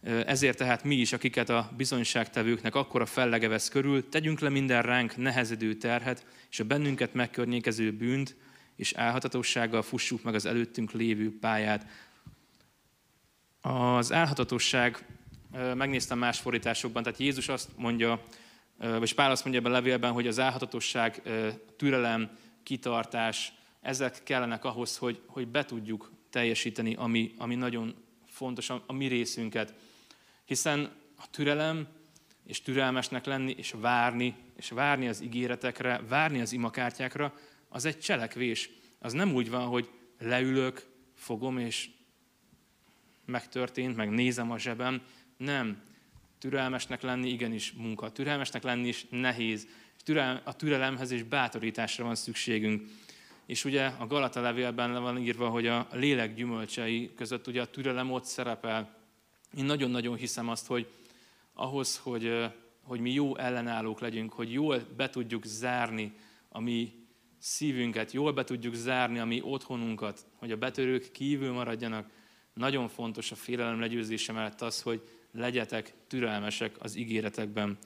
ezért tehát mi is, akiket a bizonyságtevőknek akkora fellege vesz körül, tegyünk le minden ránk nehezedő terhet, és a bennünket megkörnyékező bűnt, és álhatatossággal fussuk meg az előttünk lévő pályát. Az álhatatosság, megnéztem más fordításokban, tehát Jézus azt mondja, vagy Pál azt mondja ebben a levélben, hogy az álhatatosság, türelem, kitartás, ezek kellenek ahhoz, hogy, hogy be tudjuk teljesíteni, ami, ami nagyon fontos, a, a mi részünket. Hiszen a türelem, és türelmesnek lenni, és várni, és várni az ígéretekre, várni az imakártyákra, az egy cselekvés. Az nem úgy van, hogy leülök, fogom, és megtörtént, meg nézem a zsebem. Nem. Türelmesnek lenni igenis munka. Türelmesnek lenni is nehéz. A türelemhez és bátorításra van szükségünk. És ugye a Galata levélben van írva, hogy a lélek gyümölcsei között ugye a türelem ott szerepel. Én nagyon-nagyon hiszem azt, hogy ahhoz, hogy, hogy mi jó ellenállók legyünk, hogy jól be tudjuk zárni a mi szívünket, jól be tudjuk zárni a mi otthonunkat, hogy a betörők kívül maradjanak, nagyon fontos a félelem legyőzése mellett az, hogy legyetek türelmesek az ígéretekben.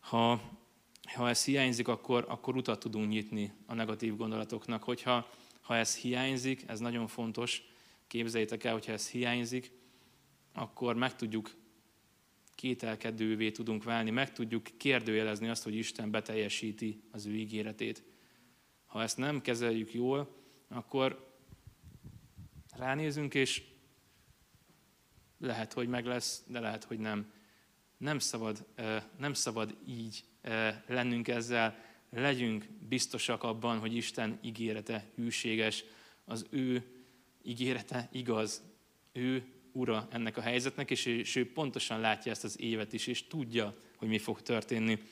Ha, ha ez hiányzik, akkor, akkor utat tudunk nyitni a negatív gondolatoknak. Hogyha ha ez hiányzik, ez nagyon fontos, képzeljétek el, hogyha ez hiányzik, akkor meg tudjuk kételkedővé tudunk válni, meg tudjuk kérdőjelezni azt, hogy Isten beteljesíti az ő ígéretét. Ha ezt nem kezeljük jól, akkor ránézünk, és lehet, hogy meg lesz, de lehet, hogy nem. Nem szabad, nem szabad így lennünk ezzel, legyünk biztosak abban, hogy Isten ígérete hűséges, az ő ígérete igaz, ő ura ennek a helyzetnek, és ő, és ő pontosan látja ezt az évet is, és tudja, hogy mi fog történni. Oké,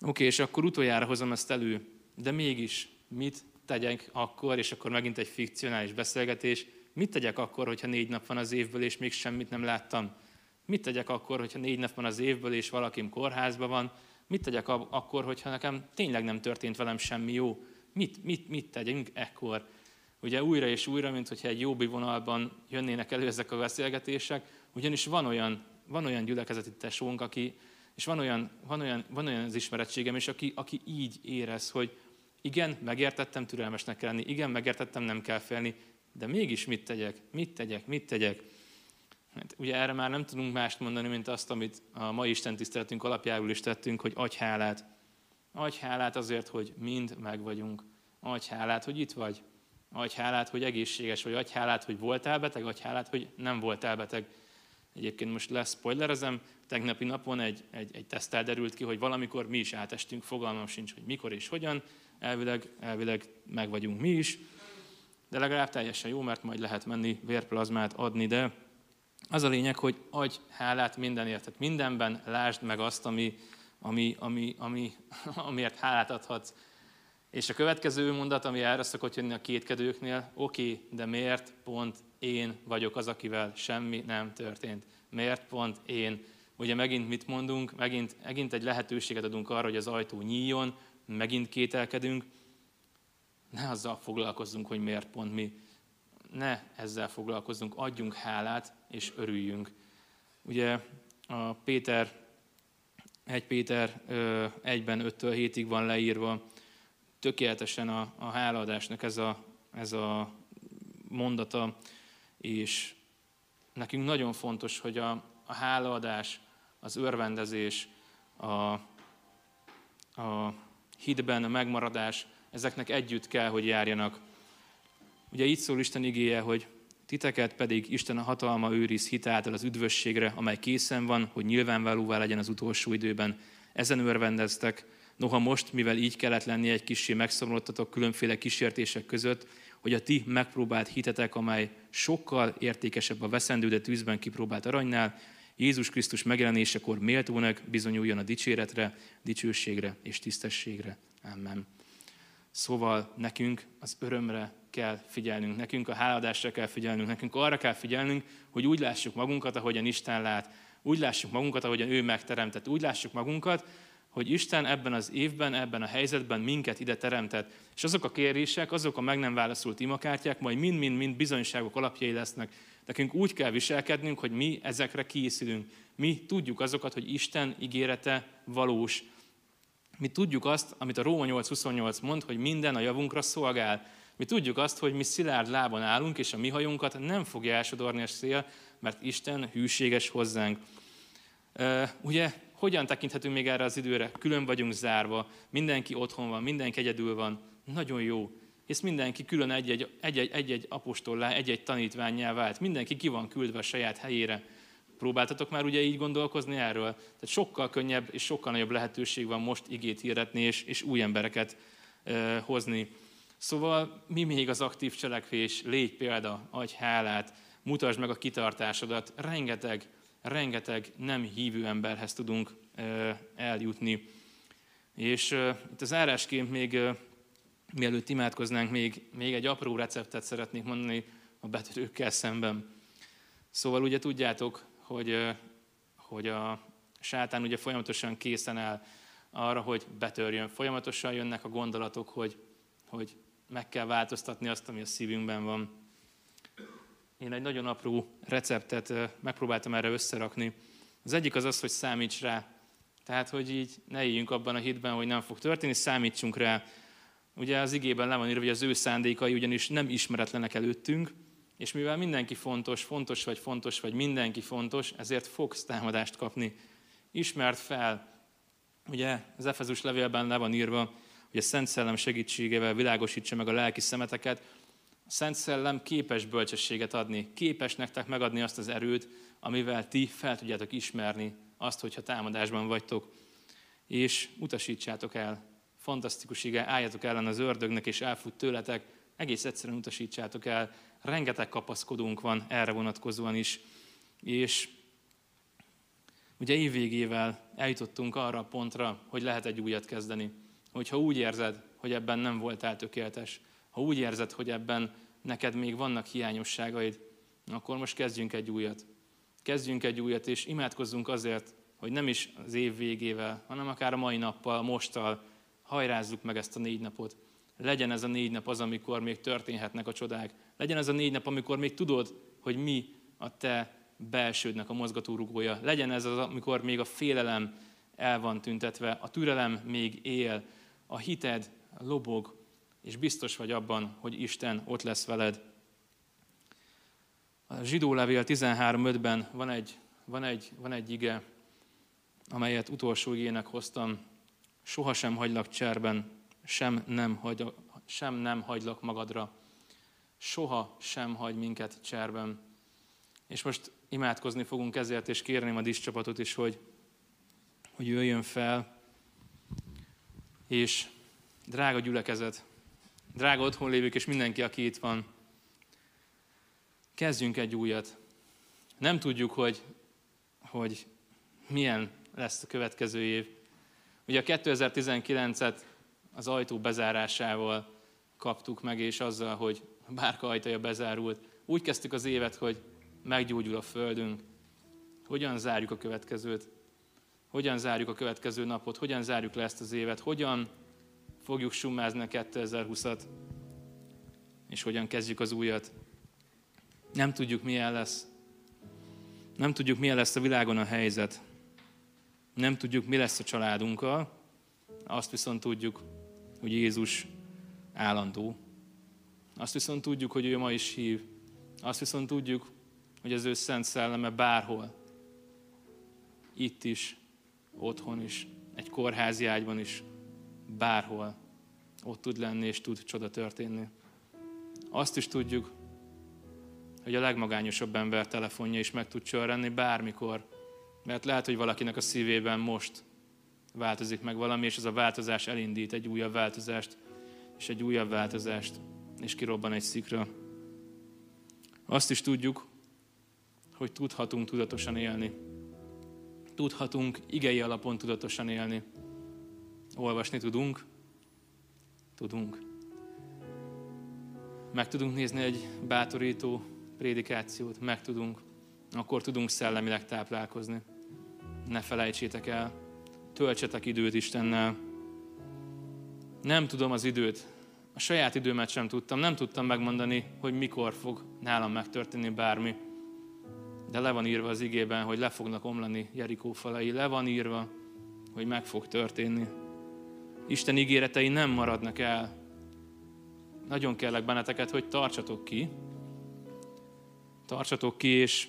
okay, és akkor utoljára hozom ezt elő, de mégis mit tegyek akkor, és akkor megint egy fikcionális beszélgetés, mit tegyek akkor, hogyha négy nap van az évből, és még semmit nem láttam? Mit tegyek akkor, hogyha négy nap van az évből, és valakim kórházban van? Mit tegyek akkor, hogyha nekem tényleg nem történt velem semmi jó? Mit, mit, mit tegyünk ekkor? Ugye újra és újra, mint hogyha egy jobbi vonalban jönnének elő ezek a beszélgetések, ugyanis van olyan, van olyan gyülekezeti tesónk, aki, és van olyan, van olyan, van olyan az ismerettségem, és aki, aki így érez, hogy igen, megértettem, türelmesnek kell lenni, igen, megértettem, nem kell félni, de mégis mit tegyek, mit tegyek, mit tegyek? Hát ugye erre már nem tudunk mást mondani, mint azt, amit a mai Isten tiszteletünk alapjául is tettünk, hogy adj hálát. Adj hálát azért, hogy mind meg vagyunk. Adj hálát, hogy itt vagy. Adj hálát, hogy egészséges vagy. Adj hálát, hogy voltál beteg. Adj hálát, hogy nem voltál beteg. Egyébként most lesz spoilerezem, tegnapi napon egy, egy, egy tesztel derült ki, hogy valamikor mi is átestünk, fogalmam sincs, hogy mikor és hogyan, elvileg, elvileg meg vagyunk mi is, de legalább teljesen jó, mert majd lehet menni vérplazmát adni, de az a lényeg, hogy adj hálát mindenért, tehát mindenben lásd meg azt, ami, ami, ami, ami, amiért hálát adhatsz. És a következő mondat, ami erre szokott jönni a kétkedőknél, oké, okay, de miért pont én vagyok az, akivel semmi nem történt? Miért pont én? Ugye megint mit mondunk? Megint, megint egy lehetőséget adunk arra, hogy az ajtó nyíljon, megint kételkedünk. Ne azzal foglalkozzunk, hogy miért pont mi. Ne ezzel foglalkozzunk, adjunk hálát és örüljünk. Ugye a Péter, 1 Péter 1-ben 5-től 7-ig van leírva, tökéletesen a, a hálaadásnak ez a, ez a mondata, és nekünk nagyon fontos, hogy a, a hálaadás, az örvendezés, a, a hitben a megmaradás, ezeknek együtt kell, hogy járjanak. Ugye így szól Isten igéje, hogy titeket pedig Isten a hatalma őriz hitáltal az üdvösségre, amely készen van, hogy nyilvánvalóvá legyen az utolsó időben. Ezen örvendeztek, Noha most, mivel így kellett lenni, egy kicsi megszomorodtatok különféle kísértések között, hogy a ti megpróbált hitetek, amely sokkal értékesebb a veszendő, de tűzben kipróbált aranynál, Jézus Krisztus megjelenésekor méltónak bizonyuljon a dicséretre, dicsőségre és tisztességre. Amen. Szóval nekünk az örömre kell figyelnünk, nekünk a háladásra kell figyelnünk, nekünk arra kell figyelnünk, hogy úgy lássuk magunkat, ahogyan Isten lát, úgy lássuk magunkat, ahogyan ő megteremtett, úgy lássuk magunkat, hogy Isten ebben az évben, ebben a helyzetben minket ide teremtett. És azok a kérések, azok a meg nem válaszolt imakártyák majd mind-mind-mind bizonyságok alapjai lesznek. Nekünk úgy kell viselkednünk, hogy mi ezekre készülünk. Mi tudjuk azokat, hogy Isten ígérete valós. Mi tudjuk azt, amit a Róma 8.28 mond, hogy minden a javunkra szolgál. Mi tudjuk azt, hogy mi szilárd lábon állunk, és a mi hajunkat nem fogja elsodorni a szél, mert Isten hűséges hozzánk. Ugye hogyan tekinthetünk még erre az időre? Külön vagyunk zárva, mindenki otthon van, mindenki egyedül van. Nagyon jó. És mindenki külön egy-egy, egy-egy apostollá, egy-egy tanítványjá vált. Mindenki ki van küldve a saját helyére. Próbáltatok már ugye így gondolkozni erről? Tehát sokkal könnyebb és sokkal nagyobb lehetőség van most igét hirdetni és, és új embereket e, hozni. Szóval mi még az aktív cselekvés? Légy példa, adj hálát, mutasd meg a kitartásodat. Rengeteg rengeteg nem hívő emberhez tudunk eljutni. És itt az árásként még, mielőtt imádkoznánk, még, még egy apró receptet szeretnék mondani a betörőkkel szemben. Szóval ugye tudjátok, hogy, hogy a sátán ugye folyamatosan készen áll arra, hogy betörjön. Folyamatosan jönnek a gondolatok, hogy, hogy meg kell változtatni azt, ami a szívünkben van. Én egy nagyon apró receptet megpróbáltam erre összerakni. Az egyik az az, hogy számíts rá. Tehát, hogy így ne éljünk abban a hitben, hogy nem fog történni, számítsunk rá. Ugye az igében le van írva, hogy az ő szándékai ugyanis nem ismeretlenek előttünk, és mivel mindenki fontos, fontos vagy fontos, vagy mindenki fontos, ezért fogsz támadást kapni. Ismert fel. Ugye az Efezus levélben le van írva, hogy a Szent Szellem segítségével világosítsa meg a lelki szemeteket, Szent Szellem képes bölcsességet adni, képes nektek megadni azt az erőt, amivel ti fel tudjátok ismerni azt, hogyha támadásban vagytok. És utasítsátok el. Fantasztikus ige, álljatok ellen az ördögnek, és elfut tőletek. Egész egyszerűen utasítsátok el. Rengeteg kapaszkodónk van erre vonatkozóan is. És ugye évvégével eljutottunk arra a pontra, hogy lehet egy újat kezdeni. Hogyha úgy érzed, hogy ebben nem voltál tökéletes, ha úgy érzed, hogy ebben neked még vannak hiányosságaid, akkor most kezdjünk egy újat. Kezdjünk egy újat, és imádkozzunk azért, hogy nem is az év végével, hanem akár a mai nappal, mosttal hajrázzuk meg ezt a négy napot. Legyen ez a négy nap az, amikor még történhetnek a csodák. Legyen ez a négy nap, amikor még tudod, hogy mi a te belsődnek a mozgatórugója. Legyen ez az, amikor még a félelem el van tüntetve, a türelem még él, a hited lobog, és biztos vagy abban, hogy Isten ott lesz veled. A zsidó levél 13.5-ben van egy, van, egy, van egy ige, amelyet utolsó igének hoztam. Soha sem hagylak cserben, sem nem, hagy, sem nem hagylak magadra. Soha sem hagy minket cserben. És most imádkozni fogunk ezért, és kérném a csapatot is, hogy, hogy jöjjön fel. És drága gyülekezet, drága otthon lévők és mindenki, aki itt van, kezdjünk egy újat. Nem tudjuk, hogy, hogy milyen lesz a következő év. Ugye a 2019-et az ajtó bezárásával kaptuk meg, és azzal, hogy a bárka ajtaja bezárult. Úgy kezdtük az évet, hogy meggyógyul a földünk. Hogyan zárjuk a következőt? Hogyan zárjuk a következő napot? Hogyan zárjuk le ezt az évet? Hogyan fogjuk summázni a 2020-at? És hogyan kezdjük az újat? Nem tudjuk, milyen lesz. Nem tudjuk, milyen lesz a világon a helyzet. Nem tudjuk, mi lesz a családunkkal. Azt viszont tudjuk, hogy Jézus állandó. Azt viszont tudjuk, hogy ő ma is hív. Azt viszont tudjuk, hogy az ő szent szelleme bárhol, itt is, otthon is, egy kórházi ágyban is, bárhol ott tud lenni és tud csoda történni. Azt is tudjuk, hogy a legmagányosabb ember telefonja is meg tud csörrenni bármikor, mert lehet, hogy valakinek a szívében most változik meg valami, és ez a változás elindít egy újabb változást, és egy újabb változást, és kirobban egy szikra. Azt is tudjuk, hogy tudhatunk tudatosan élni. Tudhatunk igei alapon tudatosan élni. Olvasni tudunk, tudunk. Meg tudunk nézni egy bátorító prédikációt, meg tudunk. Akkor tudunk szellemileg táplálkozni. Ne felejtsétek el, töltsetek időt Istennel. Nem tudom az időt, a saját időmet sem tudtam, nem tudtam megmondani, hogy mikor fog nálam megtörténni bármi. De le van írva az igében, hogy le fognak omlani Jerikó falai, le van írva, hogy meg fog történni. Isten ígéretei nem maradnak el. Nagyon kellek benneteket, hogy tartsatok ki. Tartsatok ki, és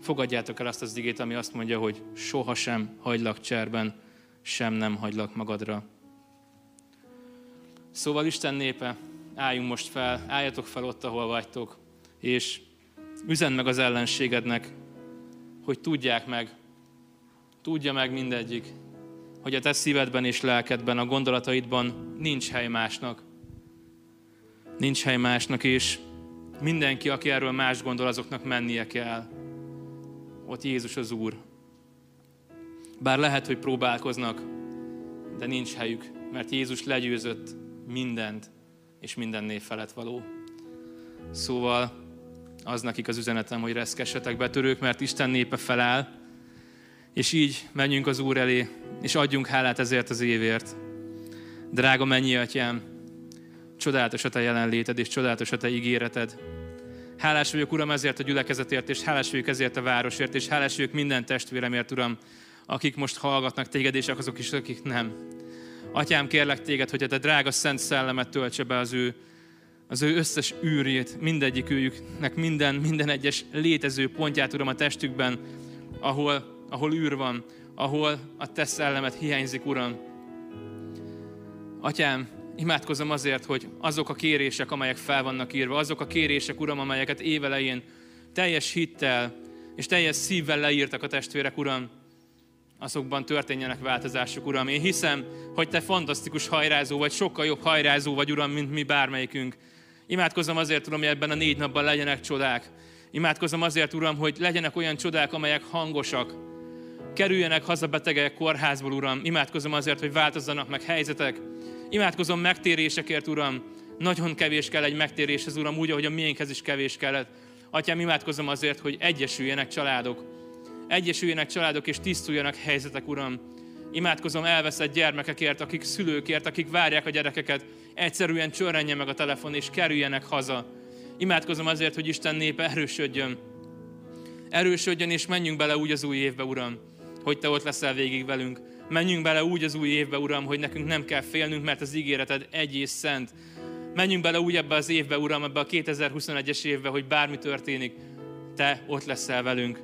fogadjátok el azt az igét, ami azt mondja, hogy sohasem hagylak cserben, sem nem hagylak magadra. Szóval Isten népe, álljunk most fel, álljatok fel ott, ahol vagytok, és üzend meg az ellenségednek, hogy tudják meg, tudja meg mindegyik, hogy a te szívedben és lelkedben, a gondolataidban nincs hely másnak. Nincs hely másnak, és mindenki, aki erről más gondol, azoknak mennie kell. Ott Jézus az Úr. Bár lehet, hogy próbálkoznak, de nincs helyük, mert Jézus legyőzött mindent, és minden név felett való. Szóval az nekik az üzenetem, hogy reszkessetek betörők, mert Isten népe feláll, és így menjünk az Úr elé, és adjunk hálát ezért az évért. Drága mennyi atyám, csodálatos a te jelenléted, és csodálatos a te ígéreted. Hálás vagyok, Uram, ezért a gyülekezetért, és hálás vagyok ezért a városért, és hálás vagyok minden testvéremért, Uram, akik most hallgatnak téged, és azok is, akik nem. Atyám, kérlek téged, hogy a te drága szent szellemet töltse be az ő, az ő összes űrjét, mindegyik őjüknek minden, minden egyes létező pontját, Uram, a testükben, ahol, ahol űr van, ahol a te szellemet hiányzik, Uram. Atyám, imádkozom azért, hogy azok a kérések, amelyek fel vannak írva, azok a kérések, Uram, amelyeket évelején teljes hittel és teljes szívvel leírtak a testvérek, Uram, azokban történjenek változások, Uram. Én hiszem, hogy Te fantasztikus hajrázó vagy, sokkal jobb hajrázó vagy, Uram, mint mi bármelyikünk. Imádkozom azért, Uram, hogy ebben a négy napban legyenek csodák. Imádkozom azért, Uram, hogy legyenek olyan csodák, amelyek hangosak. Kerüljenek haza betegek kórházból, Uram. Imádkozom azért, hogy változzanak meg helyzetek. Imádkozom megtérésekért, Uram. Nagyon kevés kell egy megtéréshez, Uram, úgy, ahogy a miénkhez is kevés kellett. Atyám, imádkozom azért, hogy egyesüljenek családok egyesüljenek családok és tisztuljanak helyzetek, Uram. Imádkozom elveszett gyermekekért, akik szülőkért, akik várják a gyerekeket, egyszerűen csörrenje meg a telefon és kerüljenek haza. Imádkozom azért, hogy Isten népe erősödjön. Erősödjön és menjünk bele úgy az új évbe, Uram, hogy Te ott leszel végig velünk. Menjünk bele úgy az új évbe, Uram, hogy nekünk nem kell félnünk, mert az ígéreted egy és szent. Menjünk bele úgy ebbe az évbe, Uram, ebbe a 2021-es évbe, hogy bármi történik, Te ott leszel velünk.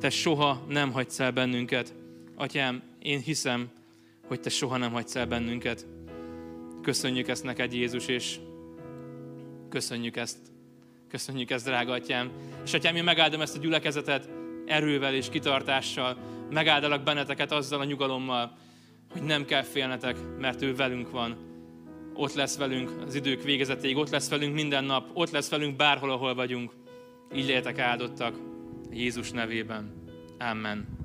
Te soha nem hagysz el bennünket. Atyám, én hiszem, hogy Te soha nem hagysz el bennünket. Köszönjük ezt neked, Jézus, és köszönjük ezt. Köszönjük ezt, drága Atyám. És Atyám, én megáldom ezt a gyülekezetet erővel és kitartással. Megáldalak benneteket azzal a nyugalommal, hogy nem kell félnetek, mert ő velünk van. Ott lesz velünk az idők végezetéig, ott lesz velünk minden nap, ott lesz velünk bárhol, ahol vagyunk. Így létek áldottak. Jézus nevében. Amen.